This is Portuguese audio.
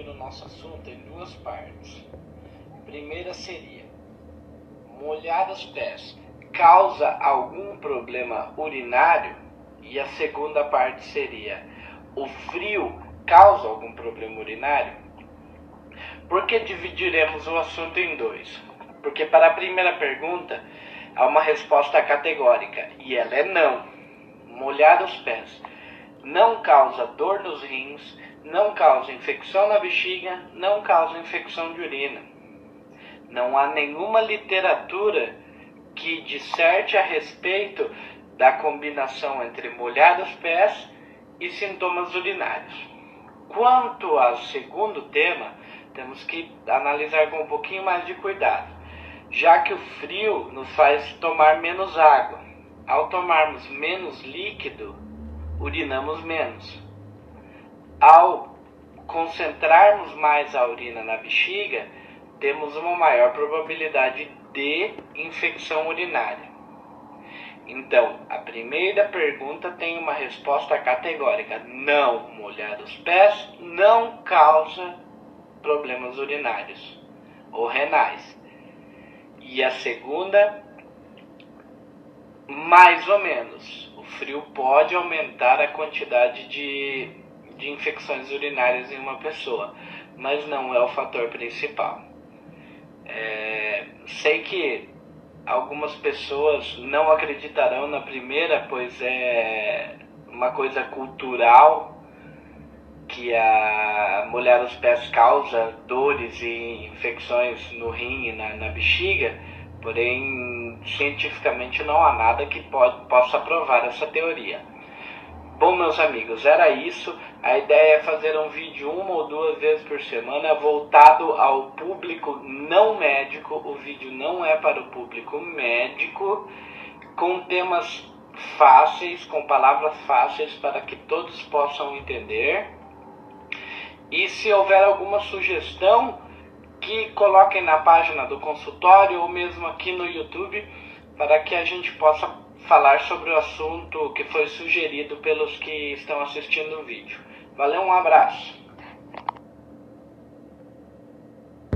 dividir o nosso assunto em duas partes. A primeira seria: molhar os pés causa algum problema urinário? E a segunda parte seria: o frio causa algum problema urinário? Por que dividiremos o assunto em dois? Porque para a primeira pergunta há uma resposta categórica e ela é não. Molhar os pés não causa dor nos rins, não causa infecção na bexiga, não causa infecção de urina. Não há nenhuma literatura que disserte a respeito da combinação entre molhar os pés e sintomas urinários. Quanto ao segundo tema, temos que analisar com um pouquinho mais de cuidado, já que o frio nos faz tomar menos água. Ao tomarmos menos líquido, urinamos menos. Ao concentrarmos mais a urina na bexiga, temos uma maior probabilidade de infecção urinária. Então, a primeira pergunta tem uma resposta categórica: não molhar os pés não causa problemas urinários ou renais. E a segunda, mais ou menos. O frio pode aumentar a quantidade de, de infecções urinárias em uma pessoa, mas não é o fator principal. É, sei que algumas pessoas não acreditarão na primeira, pois é uma coisa cultural que a molhar os pés causa dores e infecções no rim e na, na bexiga, porém cientificamente não há nada que pode, possa provar essa teoria. Bom, meus amigos, era isso. A ideia é fazer um vídeo uma ou duas vezes por semana voltado ao público não médico. O vídeo não é para o público médico, com temas fáceis, com palavras fáceis para que todos possam entender. E se houver alguma sugestão, que coloquem na página do consultório ou mesmo aqui no YouTube, para que a gente possa falar sobre o assunto que foi sugerido pelos que estão assistindo o vídeo. Valeu, um abraço!